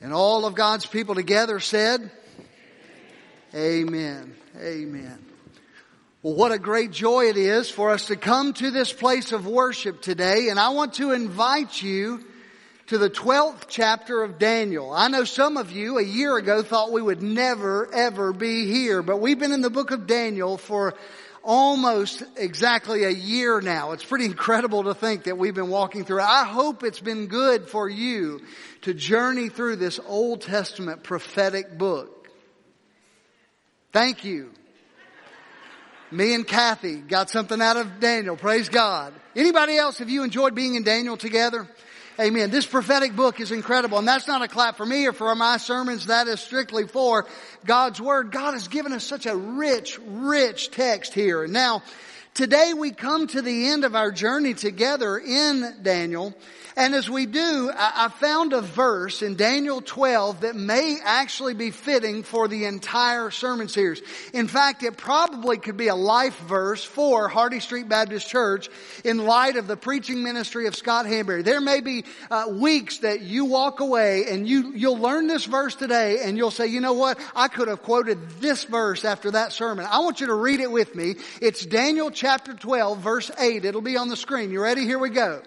And all of God's people together said, Amen. Amen. Well, what a great joy it is for us to come to this place of worship today. And I want to invite you to the 12th chapter of Daniel. I know some of you a year ago thought we would never ever be here, but we've been in the book of Daniel for almost exactly a year now. It's pretty incredible to think that we've been walking through. I hope it's been good for you to journey through this Old Testament prophetic book. Thank you. Me and Kathy got something out of Daniel. Praise God. Anybody else, have you enjoyed being in Daniel together? Amen. This prophetic book is incredible. And that's not a clap for me or for my sermons. That is strictly for God's Word. God has given us such a rich, rich text here. And now, today we come to the end of our journey together in Daniel. And as we do, I found a verse in Daniel 12 that may actually be fitting for the entire sermon series. In fact, it probably could be a life verse for Hardy Street Baptist Church in light of the preaching ministry of Scott Hanbury. There may be uh, weeks that you walk away and you, you'll learn this verse today and you'll say, you know what? I could have quoted this verse after that sermon. I want you to read it with me. It's Daniel chapter 12 verse 8. It'll be on the screen. You ready? Here we go.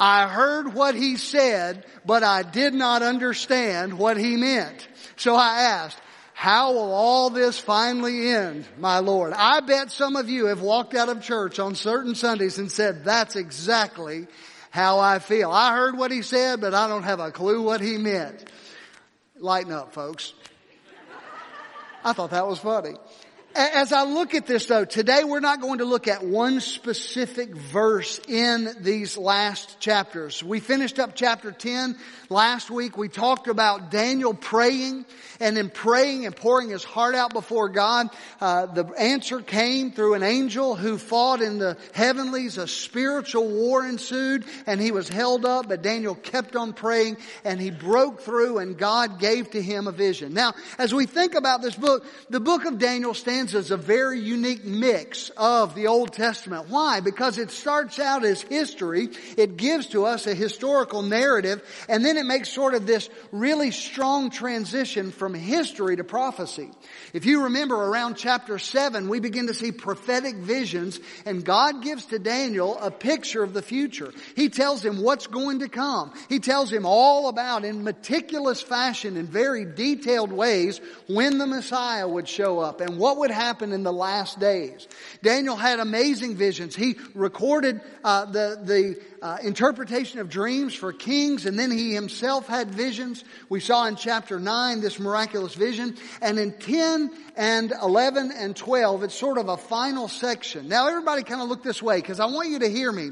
I heard what he said, but I did not understand what he meant. So I asked, how will all this finally end, my Lord? I bet some of you have walked out of church on certain Sundays and said, that's exactly how I feel. I heard what he said, but I don't have a clue what he meant. Lighten up, folks. I thought that was funny. As I look at this though, today we're not going to look at one specific verse in these last chapters. We finished up chapter 10 last week. We talked about Daniel praying and in praying and pouring his heart out before God. Uh, the answer came through an angel who fought in the heavenlies. A spiritual war ensued and he was held up, but Daniel kept on praying and he broke through and God gave to him a vision. Now, as we think about this book, the book of Daniel stands as a very unique mix of the Old Testament. Why? Because it starts out as history. It gives to us a historical narrative and then it makes sort of this really strong transition from history to prophecy. If you remember around chapter 7, we begin to see prophetic visions and God gives to Daniel a picture of the future. He tells him what's going to come. He tells him all about in meticulous fashion in very detailed ways when the Messiah would show up and what would would happen in the last days. Daniel had amazing visions. He recorded uh, the the uh, interpretation of dreams for kings, and then he himself had visions. We saw in chapter nine this miraculous vision, and in ten and eleven and twelve, it's sort of a final section. Now, everybody, kind of look this way because I want you to hear me.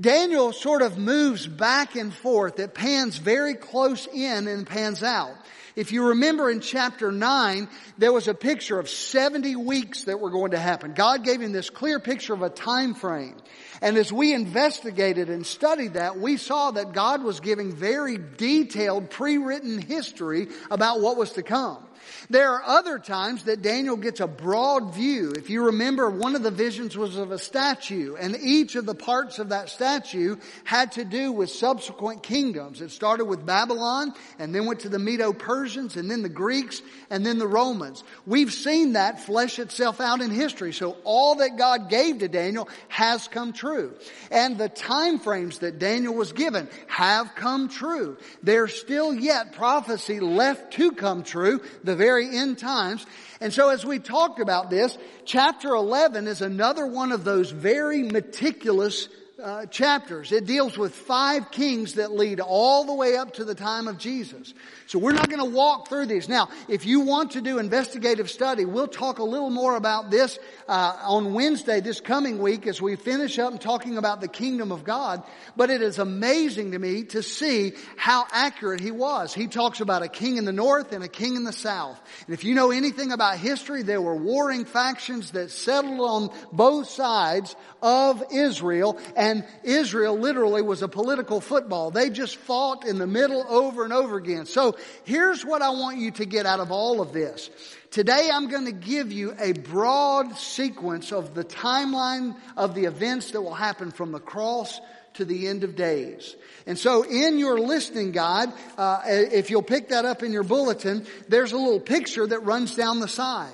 Daniel sort of moves back and forth. It pans very close in and pans out. If you remember in chapter 9, there was a picture of 70 weeks that were going to happen. God gave him this clear picture of a time frame. And as we investigated and studied that, we saw that God was giving very detailed pre-written history about what was to come. There are other times that Daniel gets a broad view. If you remember, one of the visions was of a statue, and each of the parts of that statue had to do with subsequent kingdoms. It started with Babylon, and then went to the Medo-Persians, and then the Greeks, and then the Romans. We've seen that flesh itself out in history. So all that God gave to Daniel has come true. And the time frames that Daniel was given have come true. There's still yet prophecy left to come true. The very end times. And so as we talked about this, chapter 11 is another one of those very meticulous uh, chapters. It deals with five kings that lead all the way up to the time of Jesus. So we're not going to walk through these. Now, if you want to do investigative study, we'll talk a little more about this uh, on Wednesday this coming week as we finish up talking about the kingdom of God. But it is amazing to me to see how accurate he was. He talks about a king in the north and a king in the south. And if you know anything about history, there were warring factions that settled on both sides of Israel and Israel literally was a political football. They just fought in the middle over and over again. So here's what I want you to get out of all of this. Today I'm going to give you a broad sequence of the timeline of the events that will happen from the cross to the end of days. And so in your listening guide, uh, if you'll pick that up in your bulletin, there's a little picture that runs down the side.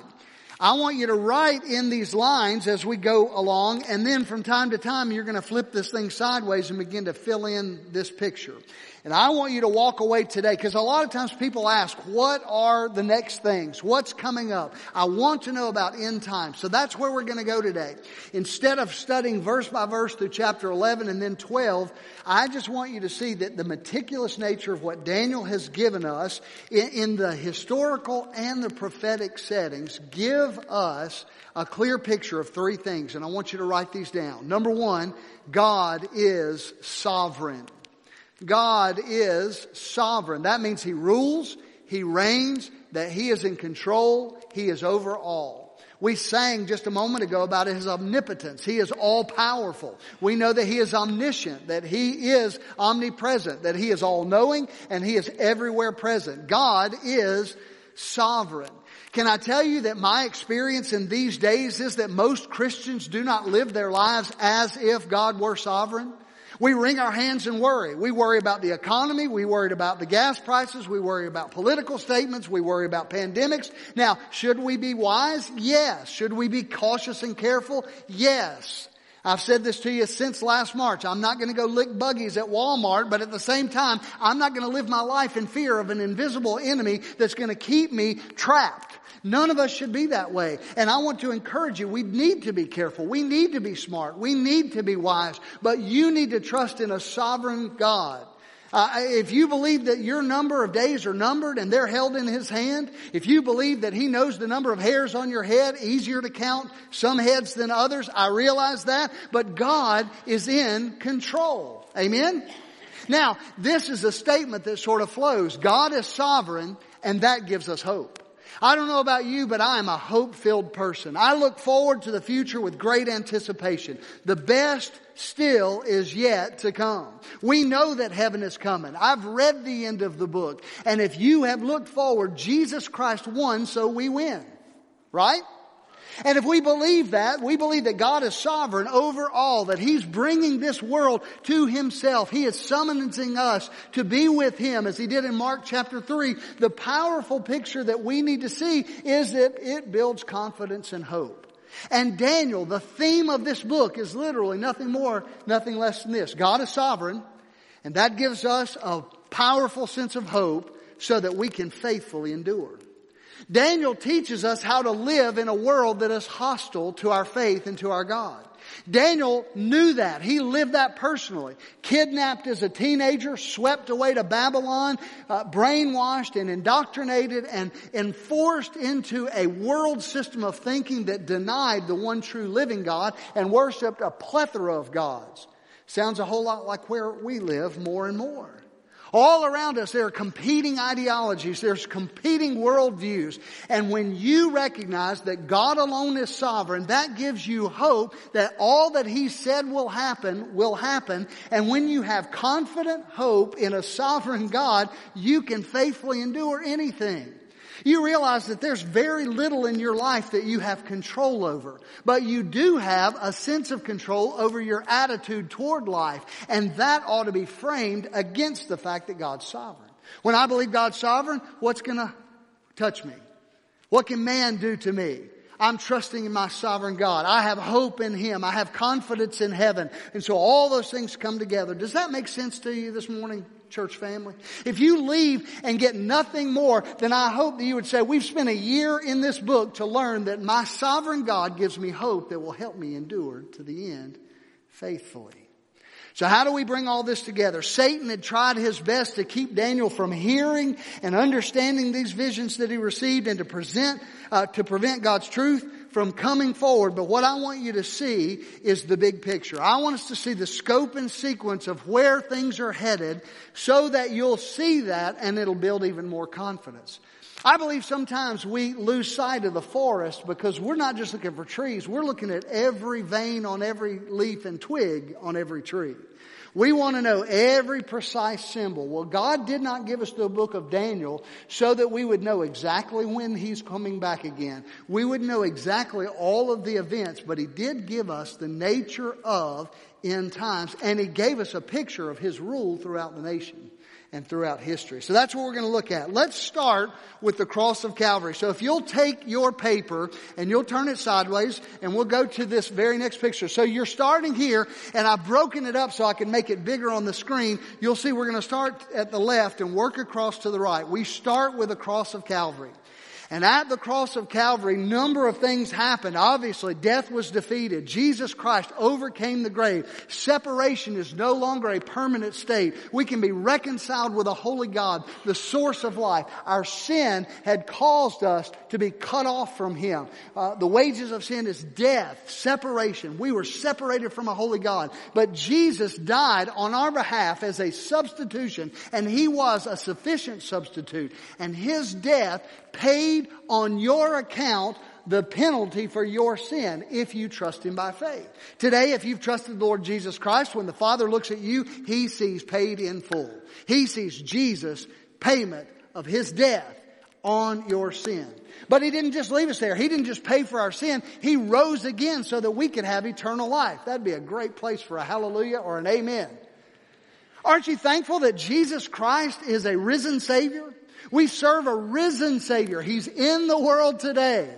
I want you to write in these lines as we go along, and then from time to time you're going to flip this thing sideways and begin to fill in this picture. And I want you to walk away today because a lot of times people ask, what are the next things? What's coming up? I want to know about end times. So that's where we're going to go today. Instead of studying verse by verse through chapter 11 and then 12, I just want you to see that the meticulous nature of what Daniel has given us in, in the historical and the prophetic settings give us a clear picture of three things. And I want you to write these down. Number one, God is sovereign. God is sovereign. That means He rules, He reigns, that He is in control, He is over all. We sang just a moment ago about His omnipotence. He is all powerful. We know that He is omniscient, that He is omnipresent, that He is all knowing, and He is everywhere present. God is sovereign. Can I tell you that my experience in these days is that most Christians do not live their lives as if God were sovereign? We wring our hands and worry. We worry about the economy. We worry about the gas prices. We worry about political statements. We worry about pandemics. Now, should we be wise? Yes. Should we be cautious and careful? Yes. I've said this to you since last March. I'm not going to go lick buggies at Walmart, but at the same time, I'm not going to live my life in fear of an invisible enemy that's going to keep me trapped. None of us should be that way. And I want to encourage you, we need to be careful. We need to be smart. We need to be wise. But you need to trust in a sovereign God. Uh, if you believe that your number of days are numbered and they're held in His hand, if you believe that He knows the number of hairs on your head, easier to count some heads than others, I realize that, but God is in control. Amen? Now, this is a statement that sort of flows. God is sovereign and that gives us hope. I don't know about you, but I am a hope-filled person. I look forward to the future with great anticipation. The best still is yet to come. We know that heaven is coming. I've read the end of the book. And if you have looked forward, Jesus Christ won, so we win. Right? And if we believe that, we believe that God is sovereign over all, that He's bringing this world to Himself. He is summoning us to be with Him as He did in Mark chapter 3. The powerful picture that we need to see is that it builds confidence and hope. And Daniel, the theme of this book is literally nothing more, nothing less than this. God is sovereign, and that gives us a powerful sense of hope so that we can faithfully endure. Daniel teaches us how to live in a world that is hostile to our faith and to our God. Daniel knew that. He lived that personally. Kidnapped as a teenager, swept away to Babylon, uh, brainwashed and indoctrinated and enforced into a world system of thinking that denied the one true living God and worshiped a plethora of gods. Sounds a whole lot like where we live more and more. All around us, there are competing ideologies. There's competing worldviews. And when you recognize that God alone is sovereign, that gives you hope that all that He said will happen, will happen. And when you have confident hope in a sovereign God, you can faithfully endure anything. You realize that there's very little in your life that you have control over, but you do have a sense of control over your attitude toward life, and that ought to be framed against the fact that God's sovereign. When I believe God's sovereign, what's gonna touch me? What can man do to me? I'm trusting in my sovereign God. I have hope in Him. I have confidence in heaven. And so all those things come together. Does that make sense to you this morning? Church family. If you leave and get nothing more, then I hope that you would say, we've spent a year in this book to learn that my sovereign God gives me hope that will help me endure to the end faithfully. So how do we bring all this together? Satan had tried his best to keep Daniel from hearing and understanding these visions that he received and to present, uh, to prevent God's truth from coming forward, but what I want you to see is the big picture. I want us to see the scope and sequence of where things are headed so that you'll see that and it'll build even more confidence. I believe sometimes we lose sight of the forest because we're not just looking for trees, we're looking at every vein on every leaf and twig on every tree. We want to know every precise symbol. Well, God did not give us the book of Daniel so that we would know exactly when He's coming back again. We would know exactly all of the events, but He did give us the nature of end times and He gave us a picture of His rule throughout the nation and throughout history. So that's what we're going to look at. Let's start with the cross of Calvary. So if you'll take your paper and you'll turn it sideways and we'll go to this very next picture. So you're starting here and I've broken it up so I can make it bigger on the screen. You'll see we're going to start at the left and work across to the right. We start with the cross of Calvary. And at the cross of Calvary, number of things happened. Obviously, death was defeated. Jesus Christ overcame the grave. Separation is no longer a permanent state. We can be reconciled with a holy God, the source of life. Our sin had caused us to be cut off from Him. Uh, the wages of sin is death, separation. We were separated from a holy God. But Jesus died on our behalf as a substitution, and He was a sufficient substitute. And His death paid on your account the penalty for your sin if you trust Him by faith. Today, if you've trusted the Lord Jesus Christ, when the Father looks at you, He sees paid in full. He sees Jesus' payment of His death on your sin. But He didn't just leave us there. He didn't just pay for our sin. He rose again so that we could have eternal life. That'd be a great place for a hallelujah or an amen. Aren't you thankful that Jesus Christ is a risen Savior? We serve a risen Savior. He's in the world today.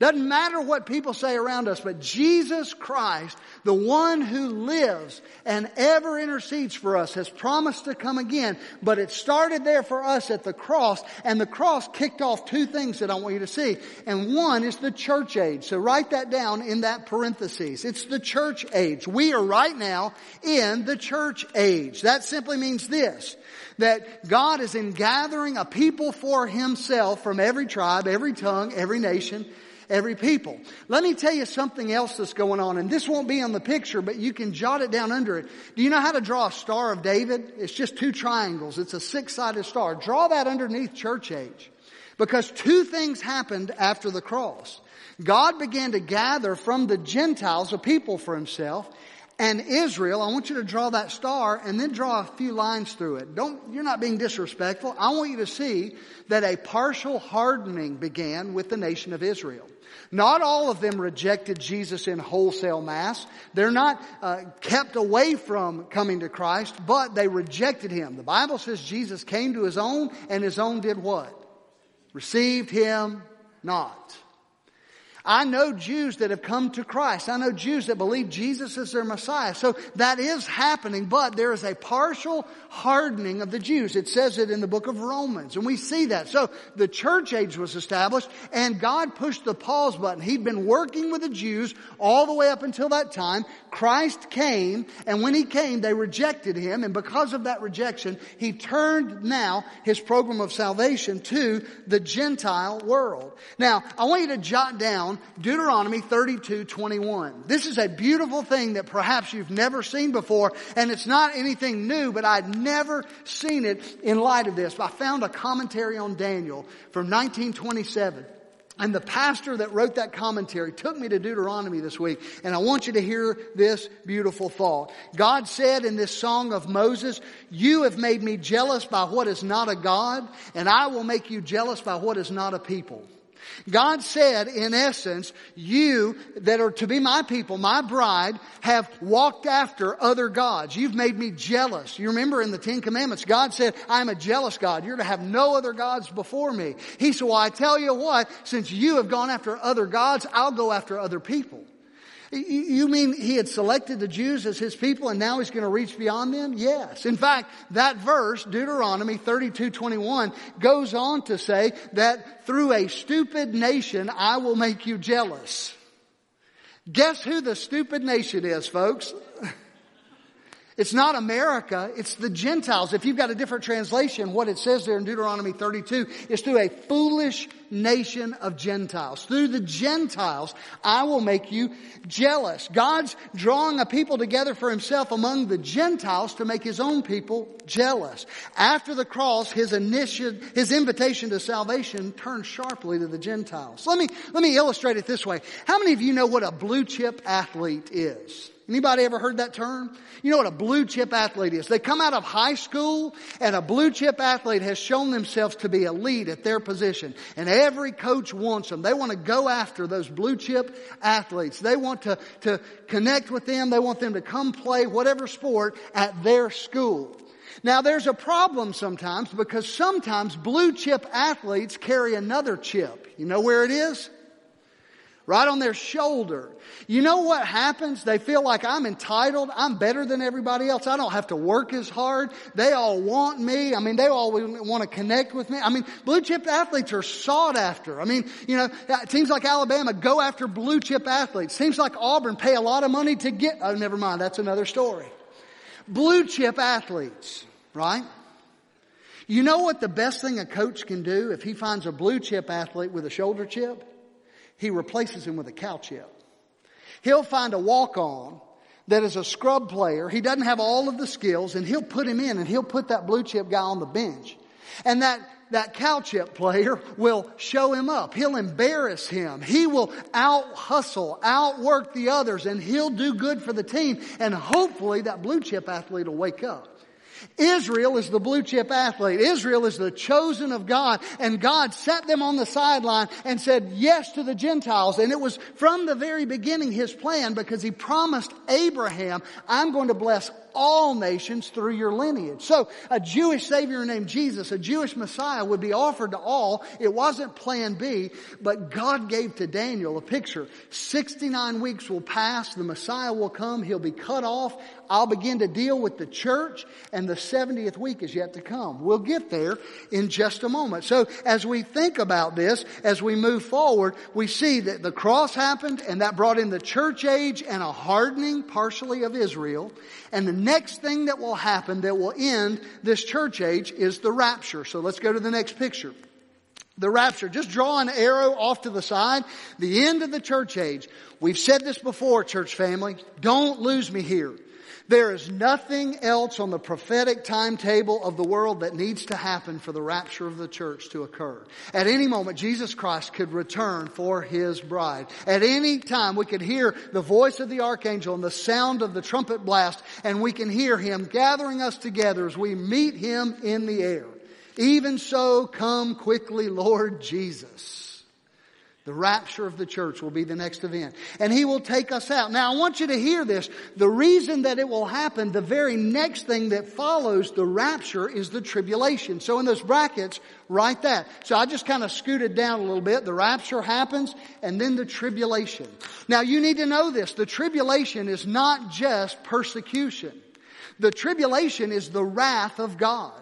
Doesn't matter what people say around us, but Jesus Christ, the one who lives and ever intercedes for us, has promised to come again. But it started there for us at the cross, and the cross kicked off two things that I want you to see. And one is the church age. So write that down in that parenthesis. It's the church age. We are right now in the church age. That simply means this that God is in gathering a people for himself from every tribe, every tongue, every nation, every people. Let me tell you something else that's going on, and this won't be on the picture, but you can jot it down under it. Do you know how to draw a Star of David? It's just two triangles. It's a six-sided star. Draw that underneath church age. Because two things happened after the cross. God began to gather from the Gentiles a people for himself, and Israel, I want you to draw that star and then draw a few lines through it. Don't, you're not being disrespectful. I want you to see that a partial hardening began with the nation of Israel. Not all of them rejected Jesus in wholesale mass. They're not uh, kept away from coming to Christ, but they rejected Him. The Bible says Jesus came to His own and His own did what? Received Him not. I know Jews that have come to Christ. I know Jews that believe Jesus is their Messiah. So that is happening, but there is a partial hardening of the Jews. It says it in the book of Romans, and we see that. So the church age was established, and God pushed the pause button. He'd been working with the Jews all the way up until that time. Christ came, and when He came, they rejected Him, and because of that rejection, He turned now His program of salvation to the Gentile world. Now, I want you to jot down down Deuteronomy 32, 21. This is a beautiful thing that perhaps you've never seen before, and it's not anything new, but I'd never seen it in light of this. I found a commentary on Daniel from 1927. And the pastor that wrote that commentary took me to Deuteronomy this week, and I want you to hear this beautiful thought. God said in this song of Moses, You have made me jealous by what is not a God, and I will make you jealous by what is not a people. God said, in essence, you that are to be my people, my bride, have walked after other gods. You've made me jealous. You remember in the Ten Commandments, God said, I'm a jealous God. You're to have no other gods before me. He said, well, I tell you what, since you have gone after other gods, I'll go after other people. You mean he had selected the Jews as his people and now he's going to reach beyond them? Yes. In fact, that verse, Deuteronomy 32, 21, goes on to say that through a stupid nation I will make you jealous. Guess who the stupid nation is, folks? It's not America, it's the Gentiles. If you've got a different translation, what it says there in Deuteronomy 32 is through a foolish nation of Gentiles. Through the Gentiles, I will make you jealous. God's drawing a people together for himself among the Gentiles to make his own people jealous. After the cross, his initiative, his invitation to salvation turned sharply to the Gentiles. Let me, let me illustrate it this way. How many of you know what a blue chip athlete is? Anybody ever heard that term? You know what a blue chip athlete is? They come out of high school and a blue chip athlete has shown themselves to be elite at their position. And every coach wants them. They want to go after those blue chip athletes. They want to, to connect with them. They want them to come play whatever sport at their school. Now there's a problem sometimes because sometimes blue chip athletes carry another chip. You know where it is? Right on their shoulder. You know what happens? They feel like I'm entitled. I'm better than everybody else. I don't have to work as hard. They all want me. I mean, they all want to connect with me. I mean, blue chip athletes are sought after. I mean, you know, teams like Alabama go after blue chip athletes. Teams like Auburn pay a lot of money to get, oh, never mind. That's another story. Blue chip athletes, right? You know what the best thing a coach can do if he finds a blue chip athlete with a shoulder chip? He replaces him with a cow chip. He'll find a walk on that is a scrub player. He doesn't have all of the skills and he'll put him in and he'll put that blue chip guy on the bench. And that, that cow chip player will show him up. He'll embarrass him. He will out hustle, outwork the others and he'll do good for the team. And hopefully that blue chip athlete will wake up. Israel is the blue chip athlete. Israel is the chosen of God. And God set them on the sideline and said yes to the Gentiles. And it was from the very beginning His plan because He promised Abraham, I'm going to bless all nations through your lineage. So a Jewish Savior named Jesus, a Jewish Messiah would be offered to all. It wasn't plan B, but God gave to Daniel a picture. 69 weeks will pass, the Messiah will come, he'll be cut off. I'll begin to deal with the church and the 70th week is yet to come. We'll get there in just a moment. So as we think about this, as we move forward, we see that the cross happened and that brought in the church age and a hardening partially of Israel. And the next thing that will happen that will end this church age is the rapture. So let's go to the next picture. The rapture. Just draw an arrow off to the side. The end of the church age. We've said this before, church family. Don't lose me here. There is nothing else on the prophetic timetable of the world that needs to happen for the rapture of the church to occur. At any moment, Jesus Christ could return for His bride. At any time, we could hear the voice of the archangel and the sound of the trumpet blast, and we can hear Him gathering us together as we meet Him in the air. Even so, come quickly, Lord Jesus. The rapture of the church will be the next event. And he will take us out. Now I want you to hear this. The reason that it will happen, the very next thing that follows the rapture is the tribulation. So in those brackets, write that. So I just kind of scooted down a little bit. The rapture happens and then the tribulation. Now you need to know this. The tribulation is not just persecution. The tribulation is the wrath of God.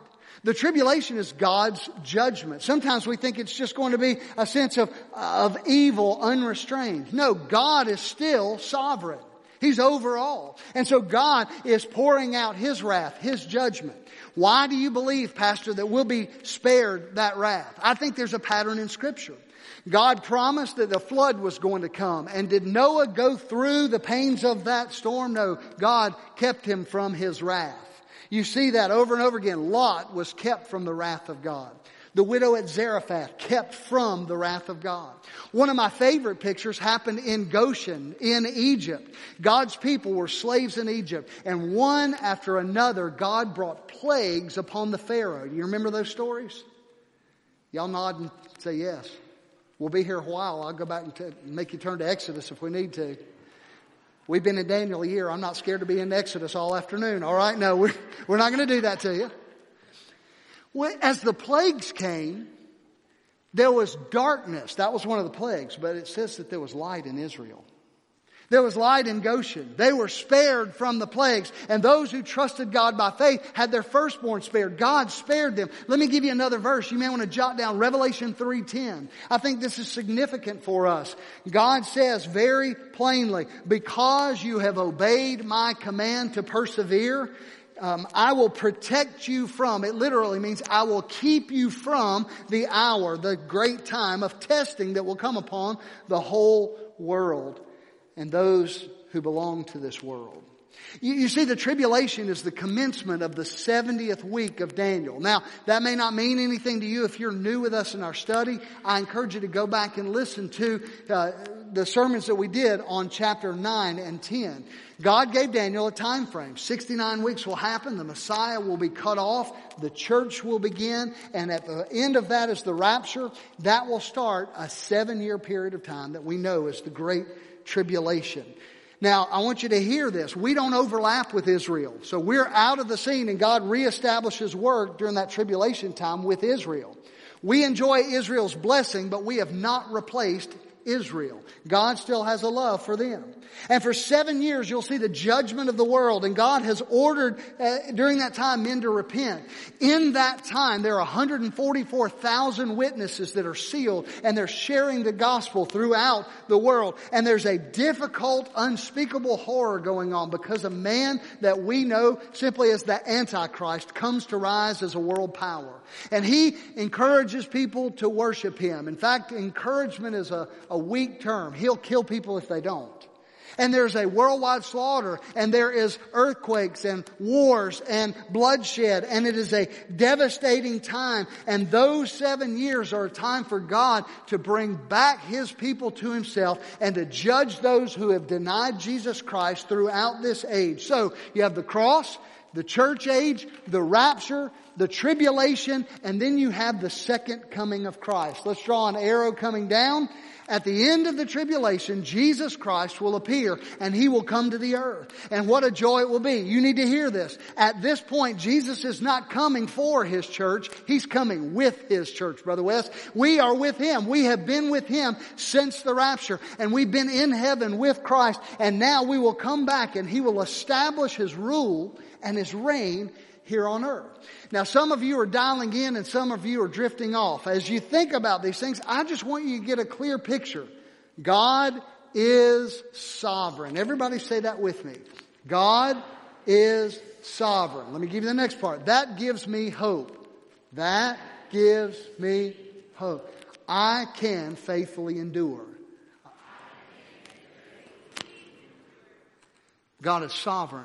The tribulation is God's judgment. Sometimes we think it's just going to be a sense of, of evil unrestrained. No, God is still sovereign. He's over all. And so God is pouring out His wrath, His judgment. Why do you believe, Pastor, that we'll be spared that wrath? I think there's a pattern in Scripture. God promised that the flood was going to come. And did Noah go through the pains of that storm? No, God kept him from his wrath. You see that over and over again. Lot was kept from the wrath of God. The widow at Zarephath kept from the wrath of God. One of my favorite pictures happened in Goshen in Egypt. God's people were slaves in Egypt and one after another God brought plagues upon the Pharaoh. Do you remember those stories? Y'all nod and say yes. We'll be here a while. I'll go back and t- make you turn to Exodus if we need to. We've been in Daniel a year. I'm not scared to be in Exodus all afternoon. All right. No, we're, we're not going to do that to you. As the plagues came, there was darkness. That was one of the plagues, but it says that there was light in Israel. There was light in Goshen. They were spared from the plagues. And those who trusted God by faith had their firstborn spared. God spared them. Let me give you another verse. You may want to jot down Revelation 3.10. I think this is significant for us. God says very plainly, because you have obeyed my command to persevere, um, I will protect you from, it literally means I will keep you from the hour, the great time of testing that will come upon the whole world and those who belong to this world. You, you, see, the tribulation is the commencement of the 70th week of Daniel. Now, that may not mean anything to you if you're new with us in our study. I encourage you to go back and listen to uh, the sermons that we did on chapter 9 and 10. God gave Daniel a time frame. 69 weeks will happen. The Messiah will be cut off. The church will begin. And at the end of that is the rapture. That will start a seven year period of time that we know is the Great Tribulation. Now, I want you to hear this. We don't overlap with Israel. So we're out of the scene and God reestablishes work during that tribulation time with Israel. We enjoy Israel's blessing, but we have not replaced Israel. God still has a love for them. And for seven years, you'll see the judgment of the world. And God has ordered uh, during that time men to repent. In that time, there are 144,000 witnesses that are sealed and they're sharing the gospel throughout the world. And there's a difficult, unspeakable horror going on because a man that we know simply as the Antichrist comes to rise as a world power. And he encourages people to worship him. In fact, encouragement is a, a weak term. He'll kill people if they don't. And there's a worldwide slaughter and there is earthquakes and wars and bloodshed and it is a devastating time. And those seven years are a time for God to bring back His people to Himself and to judge those who have denied Jesus Christ throughout this age. So you have the cross, the church age, the rapture, the tribulation, and then you have the second coming of Christ. Let's draw an arrow coming down at the end of the tribulation, Jesus Christ will appear and He will come to the earth. And what a joy it will be. You need to hear this. At this point, Jesus is not coming for His church. He's coming with His church, Brother West. We are with Him. We have been with Him since the rapture and we've been in heaven with Christ and now we will come back and He will establish His rule and His reign here on earth. Now some of you are dialing in and some of you are drifting off. As you think about these things, I just want you to get a clear picture. God is sovereign. Everybody say that with me. God is sovereign. Let me give you the next part. That gives me hope. That gives me hope. I can faithfully endure. God is sovereign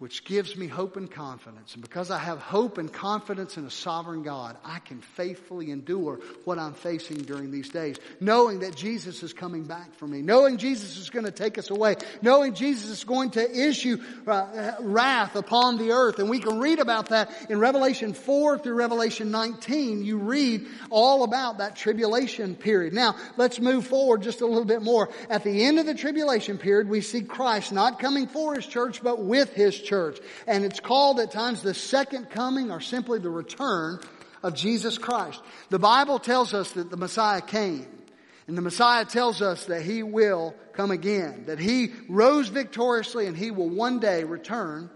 which gives me hope and confidence. And because I have hope and confidence in a sovereign God, I can faithfully endure what I'm facing during these days, knowing that Jesus is coming back for me, knowing Jesus is going to take us away, knowing Jesus is going to issue uh, wrath upon the earth. And we can read about that in Revelation 4 through Revelation 19. You read all about that tribulation period. Now, let's move forward just a little bit more. At the end of the tribulation period, we see Christ not coming for his church, but with his church church. And it's called at times the second coming or simply the return of Jesus Christ. The Bible tells us that the Messiah came. And the Messiah tells us that He will come again, that He rose victoriously and He will one day return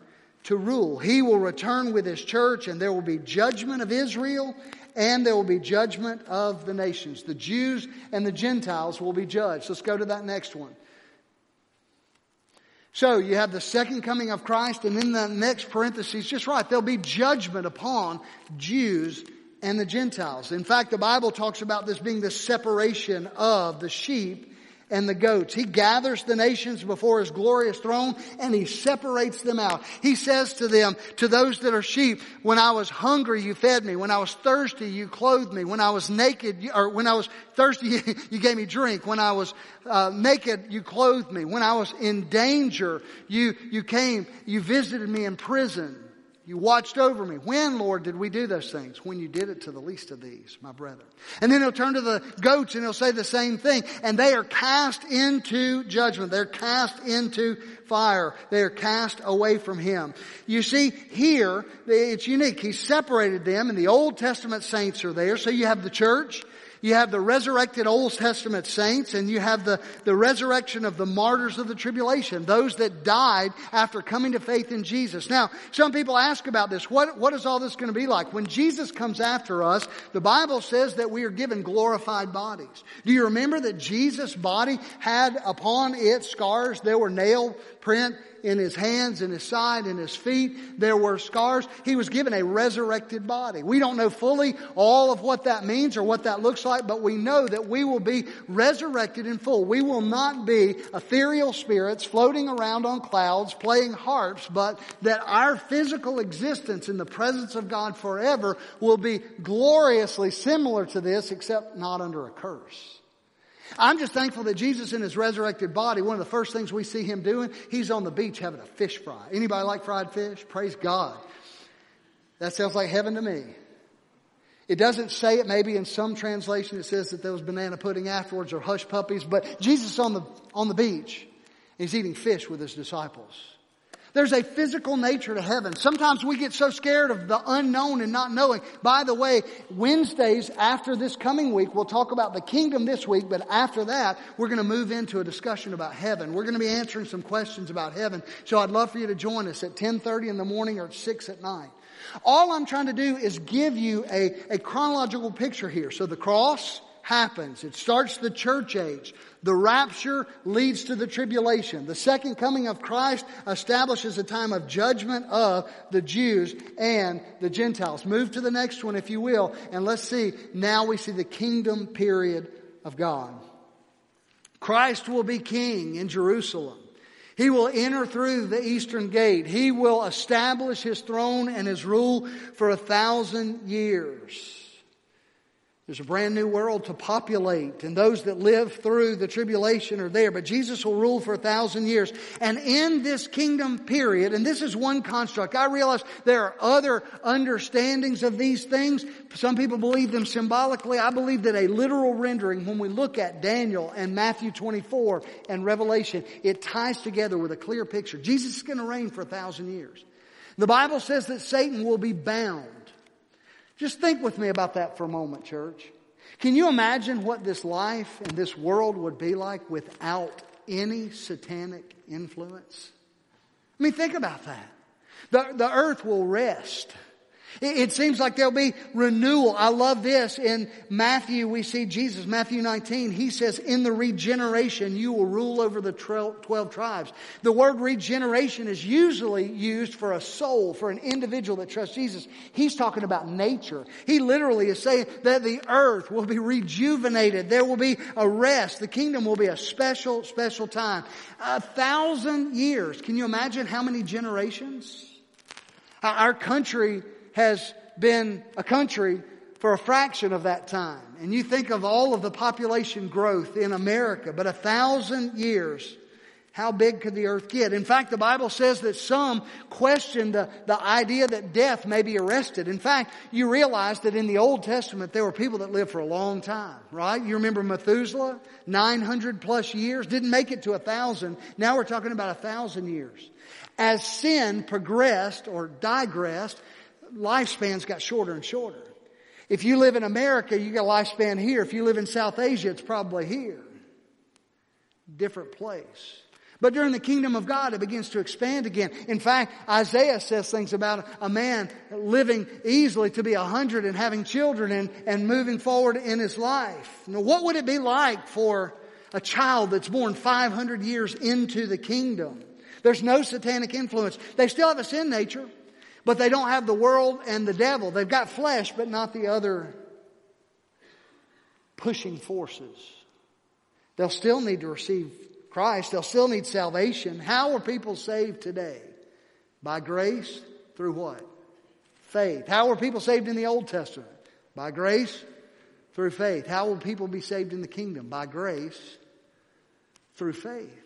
to rule. He will return with His church and there will be judgment of Israel and there will be judgment of the nations. The Jews and the Gentiles will be judged. Let's go to that next one. So you have the second coming of Christ and in the next parenthesis, just right, there'll be judgment upon Jews and the Gentiles. In fact, the Bible talks about this being the separation of the sheep and the goats. He gathers the nations before his glorious throne and he separates them out. He says to them, to those that are sheep, when I was hungry, you fed me. When I was thirsty, you clothed me. When I was naked, or when I was thirsty, you gave me drink. When I was uh, naked, you clothed me. When I was in danger, you, you came, you visited me in prison. You watched over me. When, Lord, did we do those things? When you did it to the least of these, my brethren. And then he'll turn to the goats and he'll say the same thing. And they are cast into judgment. They're cast into fire. They are cast away from him. You see, here, it's unique. He separated them and the Old Testament saints are there. So you have the church, you have the resurrected Old Testament saints and you have the, the resurrection of the martyrs of the tribulation, those that died after coming to faith in Jesus. Now, some people ask about this. What, what is all this going to be like? When Jesus comes after us, the Bible says that we are given glorified bodies. Do you remember that Jesus' body had upon it scars? There were nail print in his hands, in his side, in his feet. There were scars. He was given a resurrected body. We don't know fully all of what that means or what that looks like, but we know that we will be resurrected in full. We will not be ethereal spirits floating around on clouds playing harps, but that our physical existence in the presence of God forever will be gloriously similar to this, except not under a curse. I'm just thankful that Jesus in his resurrected body, one of the first things we see him doing, he's on the beach having a fish fry. Anybody like fried fish? Praise God. That sounds like heaven to me. It doesn't say it, maybe in some translation it says that there was banana pudding afterwards or hush puppies, but Jesus on the, on the beach, he's eating fish with his disciples. There's a physical nature to heaven. Sometimes we get so scared of the unknown and not knowing. By the way, Wednesdays after this coming week, we'll talk about the kingdom this week, but after that, we're going to move into a discussion about heaven. We're going to be answering some questions about heaven. So I'd love for you to join us at 1030 in the morning or at 6 at night. All I'm trying to do is give you a, a chronological picture here. So the cross happens. It starts the church age. The rapture leads to the tribulation. The second coming of Christ establishes a time of judgment of the Jews and the Gentiles. Move to the next one, if you will, and let's see. Now we see the kingdom period of God. Christ will be king in Jerusalem. He will enter through the eastern gate. He will establish his throne and his rule for a thousand years. There's a brand new world to populate, and those that live through the tribulation are there. But Jesus will rule for a thousand years. And in this kingdom period, and this is one construct, I realize there are other understandings of these things. Some people believe them symbolically. I believe that a literal rendering, when we look at Daniel and Matthew 24 and Revelation, it ties together with a clear picture. Jesus is going to reign for a thousand years. The Bible says that Satan will be bound. Just think with me about that for a moment, church. Can you imagine what this life and this world would be like without any satanic influence? I mean, think about that. The, the earth will rest. It seems like there'll be renewal. I love this. In Matthew, we see Jesus, Matthew 19, he says, in the regeneration, you will rule over the 12 tribes. The word regeneration is usually used for a soul, for an individual that trusts Jesus. He's talking about nature. He literally is saying that the earth will be rejuvenated. There will be a rest. The kingdom will be a special, special time. A thousand years. Can you imagine how many generations? Our country has been a country for a fraction of that time. And you think of all of the population growth in America, but a thousand years, how big could the earth get? In fact, the Bible says that some question the, the idea that death may be arrested. In fact, you realize that in the Old Testament, there were people that lived for a long time, right? You remember Methuselah? 900 plus years, didn't make it to a thousand. Now we're talking about a thousand years. As sin progressed or digressed, lifespans got shorter and shorter. If you live in America, you got a lifespan here. If you live in South Asia, it's probably here. Different place. But during the kingdom of God, it begins to expand again. In fact, Isaiah says things about a man living easily to be a hundred and having children and, and moving forward in his life. Now, what would it be like for a child that's born 500 years into the kingdom? There's no satanic influence. They still have a sin nature. But they don't have the world and the devil. They've got flesh, but not the other pushing forces. They'll still need to receive Christ. They'll still need salvation. How are people saved today? By grace through what? Faith. How were people saved in the Old Testament? By grace through faith. How will people be saved in the kingdom? By grace through faith.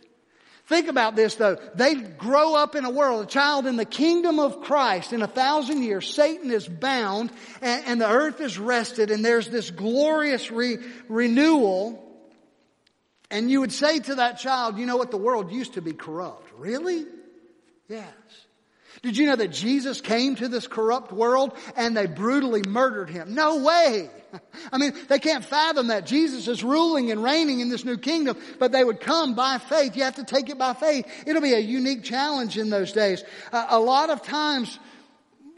Think about this though. They grow up in a world, a child in the kingdom of Christ in a thousand years. Satan is bound and, and the earth is rested and there's this glorious re- renewal. And you would say to that child, you know what? The world used to be corrupt. Really? Yes. Did you know that Jesus came to this corrupt world and they brutally murdered him? No way. I mean, they can't fathom that. Jesus is ruling and reigning in this new kingdom, but they would come by faith. You have to take it by faith. It'll be a unique challenge in those days. Uh, a lot of times,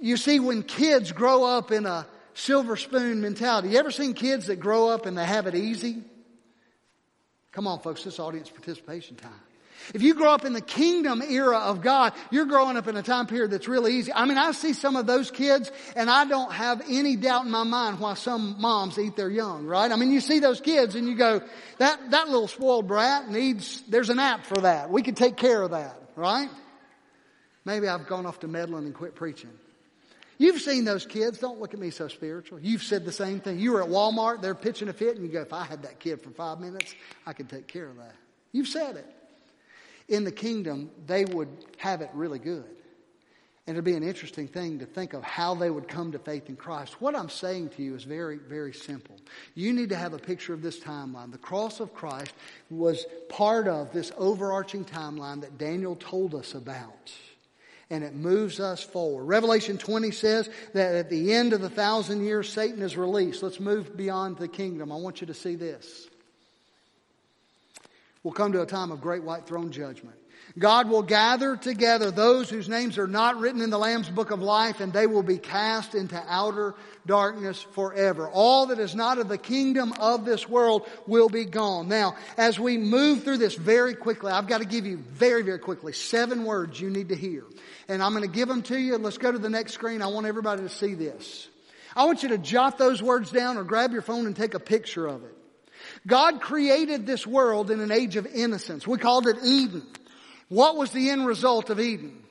you see when kids grow up in a silver spoon mentality. You ever seen kids that grow up and they have it easy? Come on, folks, this audience participation time. If you grow up in the kingdom era of God, you're growing up in a time period that's really easy. I mean, I see some of those kids and I don't have any doubt in my mind why some moms eat their young, right? I mean, you see those kids and you go, that, that little spoiled brat needs, there's an app for that. We could take care of that, right? Maybe I've gone off to meddling and quit preaching. You've seen those kids. Don't look at me so spiritual. You've said the same thing. You were at Walmart, they're pitching a fit, and you go, if I had that kid for five minutes, I could take care of that. You've said it. In the kingdom, they would have it really good. And it'd be an interesting thing to think of how they would come to faith in Christ. What I'm saying to you is very, very simple. You need to have a picture of this timeline. The cross of Christ was part of this overarching timeline that Daniel told us about. And it moves us forward. Revelation 20 says that at the end of the thousand years, Satan is released. Let's move beyond the kingdom. I want you to see this. We'll come to a time of great white throne judgment. God will gather together those whose names are not written in the Lamb's book of life and they will be cast into outer darkness forever. All that is not of the kingdom of this world will be gone. Now, as we move through this very quickly, I've got to give you very, very quickly seven words you need to hear. And I'm going to give them to you. Let's go to the next screen. I want everybody to see this. I want you to jot those words down or grab your phone and take a picture of it. God created this world in an age of innocence. We called it Eden. What was the end result of Eden?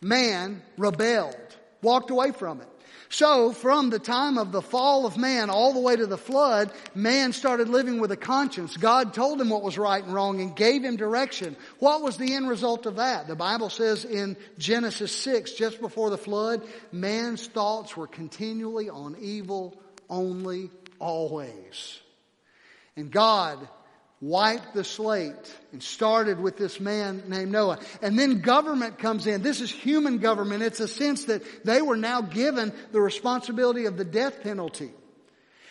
Man rebelled, walked away from it. So from the time of the fall of man all the way to the flood, man started living with a conscience. God told him what was right and wrong and gave him direction. What was the end result of that? The Bible says in Genesis 6, just before the flood, man's thoughts were continually on evil only, always. And God wiped the slate and started with this man named Noah. And then government comes in. This is human government. It's a sense that they were now given the responsibility of the death penalty.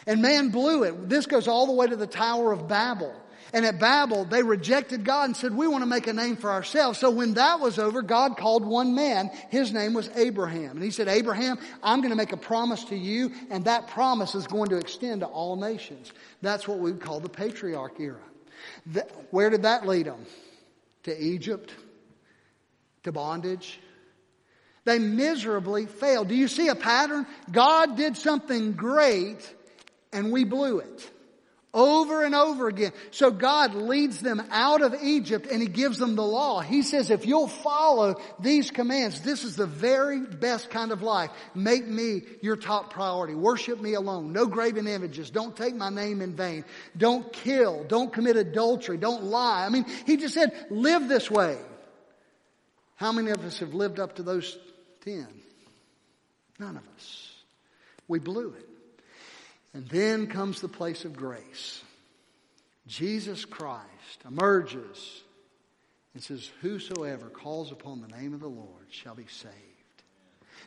And man blew it. This goes all the way to the Tower of Babel. And at Babel, they rejected God and said, we want to make a name for ourselves. So when that was over, God called one man. His name was Abraham. And he said, Abraham, I'm going to make a promise to you, and that promise is going to extend to all nations. That's what we would call the patriarch era. Where did that lead them? To Egypt? To bondage? They miserably failed. Do you see a pattern? God did something great and we blew it. Over and over again. So God leads them out of Egypt and He gives them the law. He says, if you'll follow these commands, this is the very best kind of life. Make me your top priority. Worship me alone. No graven images. Don't take my name in vain. Don't kill. Don't commit adultery. Don't lie. I mean, He just said, live this way. How many of us have lived up to those ten? None of us. We blew it. And then comes the place of grace. Jesus Christ emerges and says, Whosoever calls upon the name of the Lord shall be saved.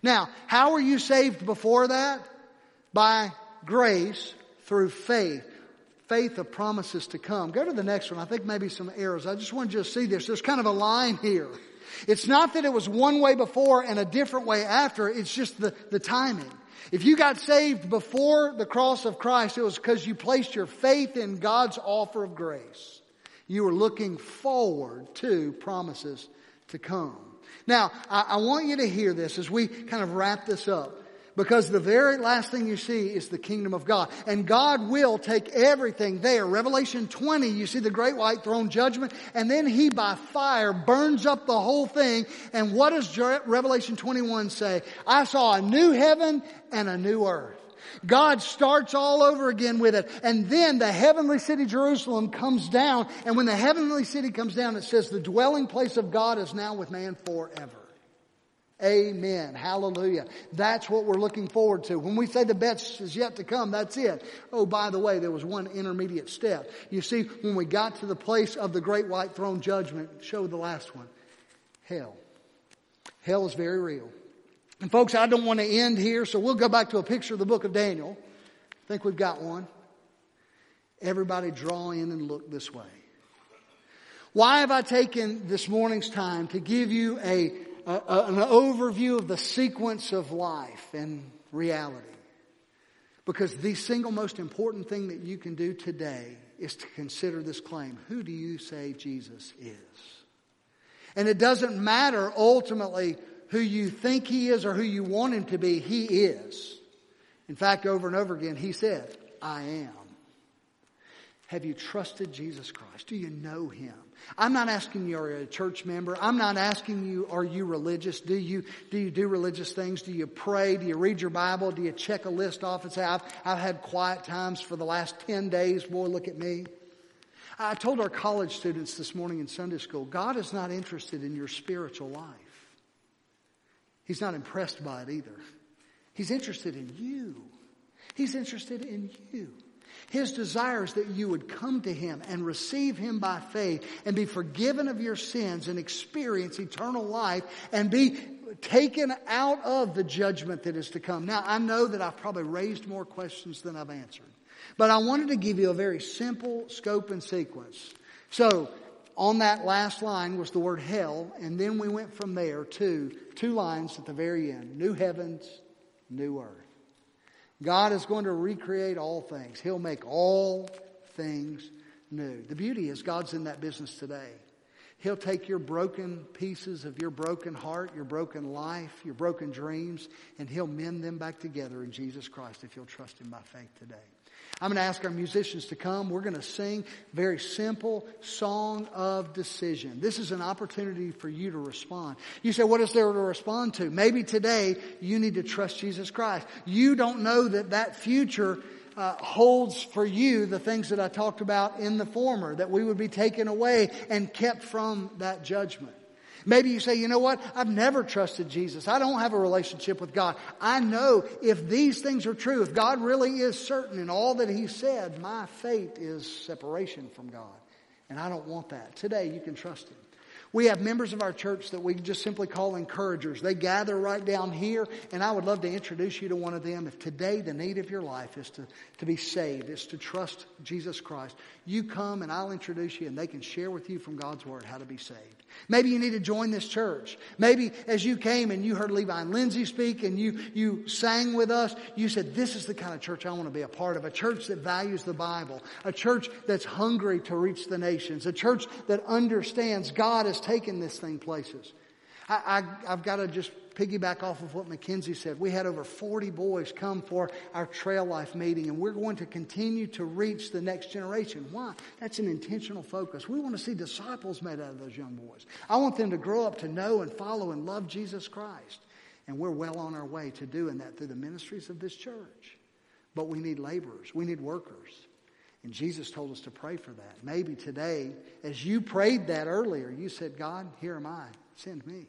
Now, how were you saved before that? By grace through faith. Faith of promises to come. Go to the next one. I think maybe some errors. I just want you to see this. There's kind of a line here. It's not that it was one way before and a different way after. It's just the, the timing. If you got saved before the cross of Christ, it was because you placed your faith in God's offer of grace. You were looking forward to promises to come. Now, I, I want you to hear this as we kind of wrap this up. Because the very last thing you see is the kingdom of God. And God will take everything there. Revelation 20, you see the great white throne judgment, and then he by fire burns up the whole thing. And what does Revelation 21 say? I saw a new heaven and a new earth. God starts all over again with it. And then the heavenly city Jerusalem comes down. And when the heavenly city comes down, it says the dwelling place of God is now with man forever. Amen. Hallelujah. That's what we're looking forward to. When we say the best is yet to come, that's it. Oh, by the way, there was one intermediate step. You see, when we got to the place of the great white throne judgment, show the last one. Hell. Hell is very real. And folks, I don't want to end here, so we'll go back to a picture of the book of Daniel. I think we've got one. Everybody draw in and look this way. Why have I taken this morning's time to give you a a, an overview of the sequence of life and reality. Because the single most important thing that you can do today is to consider this claim. Who do you say Jesus is? And it doesn't matter ultimately who you think he is or who you want him to be, he is. In fact, over and over again, he said, I am. Have you trusted Jesus Christ? Do you know Him? I'm not asking you are you a church member. I'm not asking you are you religious? Do you do you do religious things? Do you pray? Do you read your Bible? Do you check a list off and say I've I've had quiet times for the last 10 days. Boy, look at me. I told our college students this morning in Sunday school, God is not interested in your spiritual life. He's not impressed by it either. He's interested in you. He's interested in you. His desire is that you would come to Him and receive Him by faith and be forgiven of your sins and experience eternal life and be taken out of the judgment that is to come. Now, I know that I've probably raised more questions than I've answered, but I wanted to give you a very simple scope and sequence. So, on that last line was the word hell, and then we went from there to two lines at the very end new heavens, new earth. God is going to recreate all things. He'll make all things new. The beauty is God's in that business today. He'll take your broken pieces of your broken heart, your broken life, your broken dreams, and He'll mend them back together in Jesus Christ if you'll trust Him by faith today. I'm going to ask our musicians to come. We're going to sing very simple song of decision. This is an opportunity for you to respond. You say, what is there to respond to? Maybe today you need to trust Jesus Christ. You don't know that that future uh, holds for you the things that I talked about in the former, that we would be taken away and kept from that judgment. Maybe you say, you know what? I've never trusted Jesus. I don't have a relationship with God. I know if these things are true, if God really is certain in all that He said, my fate is separation from God. And I don't want that. Today you can trust Him. We have members of our church that we just simply call encouragers. They gather right down here, and I would love to introduce you to one of them. If today the need of your life is to, to be saved, is to trust Jesus Christ, you come and I'll introduce you, and they can share with you from God's Word how to be saved. Maybe you need to join this church. Maybe as you came and you heard Levi and Lindsay speak and you, you sang with us, you said, this is the kind of church I want to be a part of. A church that values the Bible. A church that's hungry to reach the nations. A church that understands God has taken this thing places. I, I, I've got to just piggyback off of what Mackenzie said. We had over 40 boys come for our Trail Life meeting, and we're going to continue to reach the next generation. Why? That's an intentional focus. We want to see disciples made out of those young boys. I want them to grow up to know and follow and love Jesus Christ. And we're well on our way to doing that through the ministries of this church. But we need laborers, we need workers. And Jesus told us to pray for that. Maybe today, as you prayed that earlier, you said, God, here am I, send me.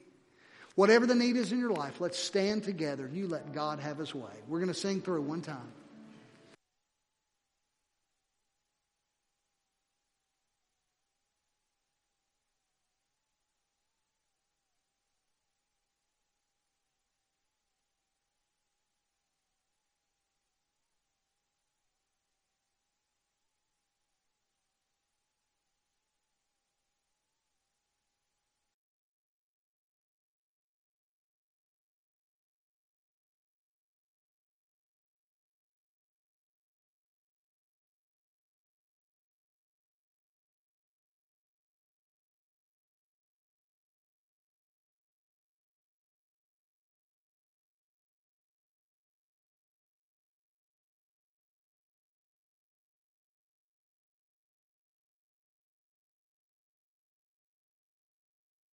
Whatever the need is in your life, let's stand together and you let God have his way. We're going to sing through one time.